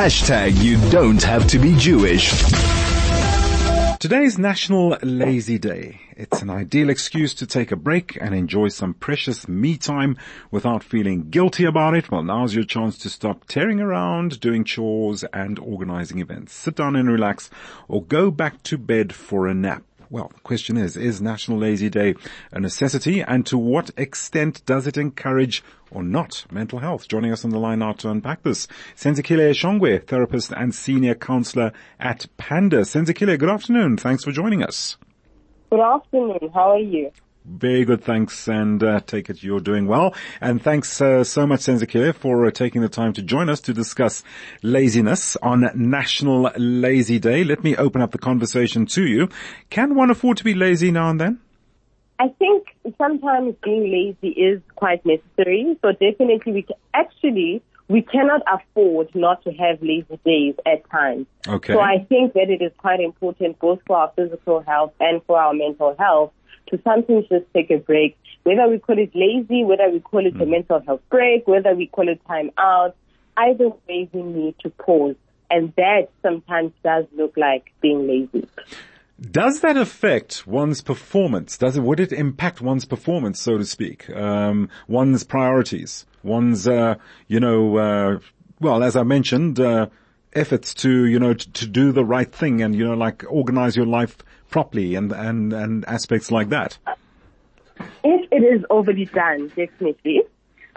Hashtag you don't have to be Jewish. Today is National Lazy Day. It's an ideal excuse to take a break and enjoy some precious me time without feeling guilty about it. Well, now's your chance to stop tearing around, doing chores and organizing events. Sit down and relax or go back to bed for a nap. Well, the question is, is National Lazy Day a necessity and to what extent does it encourage or not mental health? Joining us on the line now to unpack this, Senzekile Shongwe, therapist and senior counselor at Panda. Senzekile, good afternoon. Thanks for joining us. Good afternoon. How are you? Very good, thanks, and uh, take it you're doing well. And thanks uh, so much, Senzekile, for uh, taking the time to join us to discuss laziness on National Lazy Day. Let me open up the conversation to you. Can one afford to be lazy now and then? I think sometimes being lazy is quite necessary. So definitely we can, actually, we cannot afford not to have lazy days at times. Okay. So I think that it is quite important both for our physical health and for our mental health to sometimes just take a break. Whether we call it lazy, whether we call it a mm. mental health break, whether we call it time out, either way we need to pause. And that sometimes does look like being lazy. Does that affect one's performance? Does it, would it impact one's performance, so to speak? Um, one's priorities, one's, uh, you know, uh, well, as I mentioned, uh, efforts to, you know, to, to do the right thing and, you know, like organize your life properly and, and, and aspects like that. If it is overly done, definitely.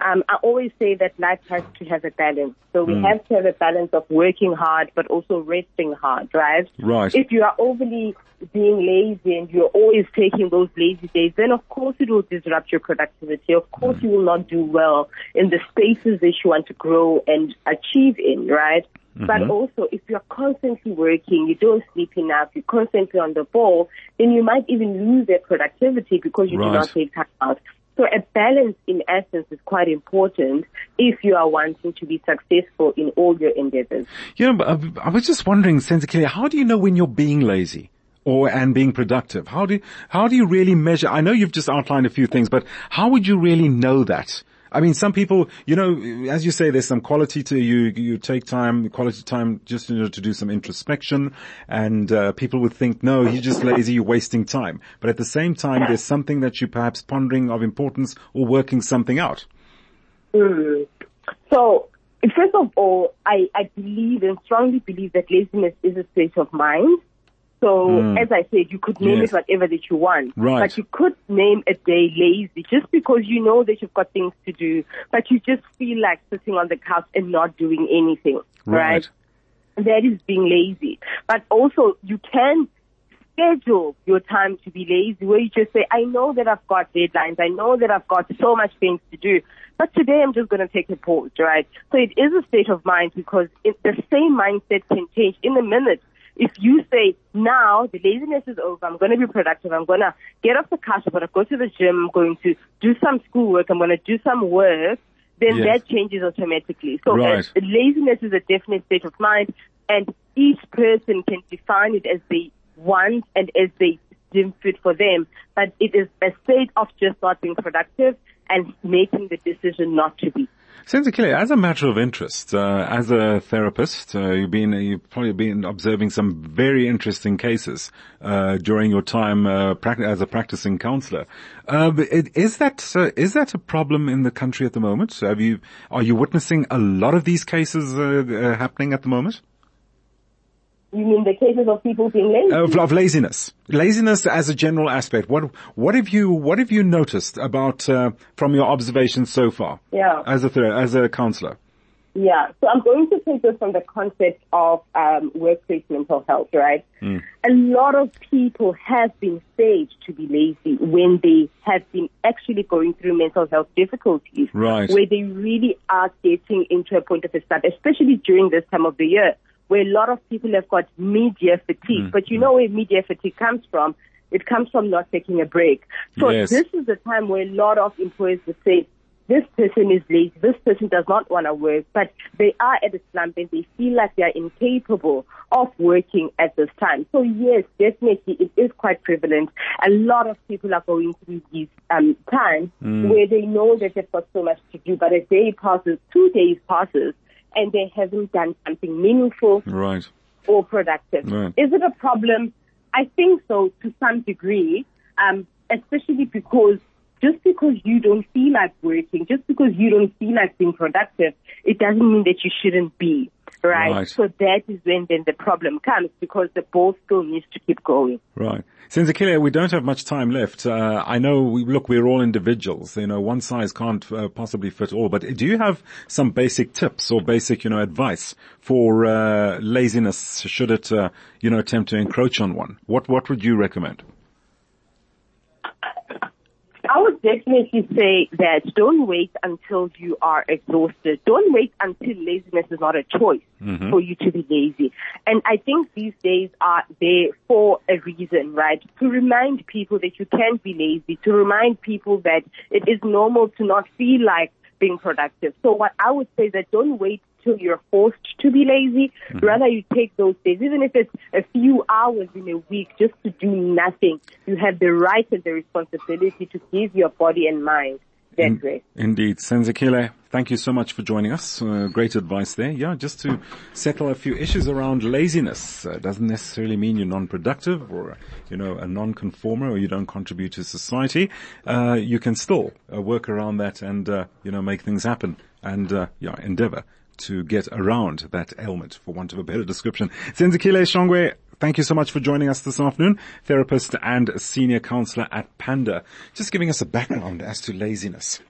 Um, I always say that life has to have a balance. So we hmm. have to have a balance of working hard, but also resting hard, right? Right. If you are overly being lazy and you're always taking those lazy days, then of course it will disrupt your productivity. Of course hmm. you will not do well in the spaces that you want to grow and achieve in, right? But mm-hmm. also, if you're constantly working, you don't sleep enough, you're constantly on the ball, then you might even lose that productivity because you Right. do not take time out. So a balance in essence is quite important if you are wanting to be successful in all your endeavors. You know, I was just wondering, Sensei, how do you know when you're being lazy? Or, and being productive? How do, how do you really measure? I know you've just outlined a few things, but how would you really know that? I mean, some people, you know, as you say, there's some quality to you. You take time, quality time, just you know, to do some introspection, and uh, people would think, no, you're just lazy, you're wasting time. But at the same time, there's something that you're perhaps pondering of importance or working something out. Mm. So, first of all, I, I believe and strongly believe that laziness is a state of mind. So, hmm. as I said, you could name Yes. it whatever that you want. Right. But you could name a day lazy just because you know that you've got things to do, but you just feel like sitting on the couch and not doing anything. Right. That is being lazy. But also, you can schedule your time to be lazy where you just say, I know that I've got deadlines. I know that I've got so much things to do. But today I'm just going to take a pause, right? So it is a state of mind because it, the same mindset can change in a minute. If you say, now the laziness is over, I'm going to be productive, I'm going to get off the couch, I'm going to go to the gym, I'm going to do some schoolwork, I'm going to do some work, then Yes. that changes automatically. So Right. uh, laziness is a definite state of mind and each person can define it as they want and as they deem fit for them. But it is a state of just not being productive and making the decision not to be. Senzekile, as a matter of interest, uh, as a therapist, uh, you've been you've probably been observing some very interesting cases uh, during your time uh, prac- as a practicing counselor. But it- is that uh, is that a problem in the country at the moment? Have you are you witnessing a lot of these cases uh, happening at the moment You mean the cases of people being lazy? of, of laziness? Laziness as a general aspect. What what have you what have you noticed about uh, from your observations so far yeah. as a ther- as a counselor? Yeah, so I'm going to take this from the concept of um, workplace mental health, right? A lot of people have been staged to be lazy when they have been actually going through mental health difficulties, Right. where they really are getting into a point of a start, especially during this time of the year, where a lot of people have got media fatigue. Mm, but you mm. know where media fatigue comes from? It comes from not taking a break. So Yes. this is the time where a lot of employers would say, this person is late, this person does not want to work, but they are at a slump and they feel like they are incapable of working at this time. So yes, definitely it is quite prevalent. A lot of people are going through these um, times mm. where they know that they've got so much to do, but a day passes, two days passes, and they haven't done something meaningful Right. or productive. Right. Is it a problem? I think so to some degree, um, especially because just because you don't feel like working, just because you don't feel like being productive, it doesn't mean that you shouldn't be. Right? Right. So that is when then the problem comes because the ball still needs to keep going. Right. since Senzekile, we don't have much time left. Uh, I know, we, look, we're all individuals. You know, one size can't uh, possibly fit all. But do you have some basic tips or basic, you know, advice for uh, laziness should it, uh, you know, attempt to encroach on one? What What would you recommend? I would definitely say that don't wait until you are exhausted. Don't wait until laziness is not a choice mm-hmm. for you to be lazy. And I think these days are there for a reason, right? To remind people that you can be lazy, to remind people that it is normal to not feel like being productive. So what I would say is that don't wait till you're forced to be lazy. Rather you take those days, even if it's a few hours in a week just to do nothing. You have the right and the responsibility to give your body and mind that In- rest. Indeed. Senzekile, thank you so much for joining us. Uh, great advice there. Yeah, just to settle a few issues around laziness. Uh, doesn't necessarily mean you're non-productive or, you know, a non-conformer or you don't contribute to society. Uh, you can still uh, work around that and, uh, you know, make things happen and, uh, yeah, endeavor to get around that ailment, for want of a better description. Senzekile Shongwe, thank you so much for joining us this afternoon. Therapist and senior counselor at Panda. Just giving us a background as to laziness.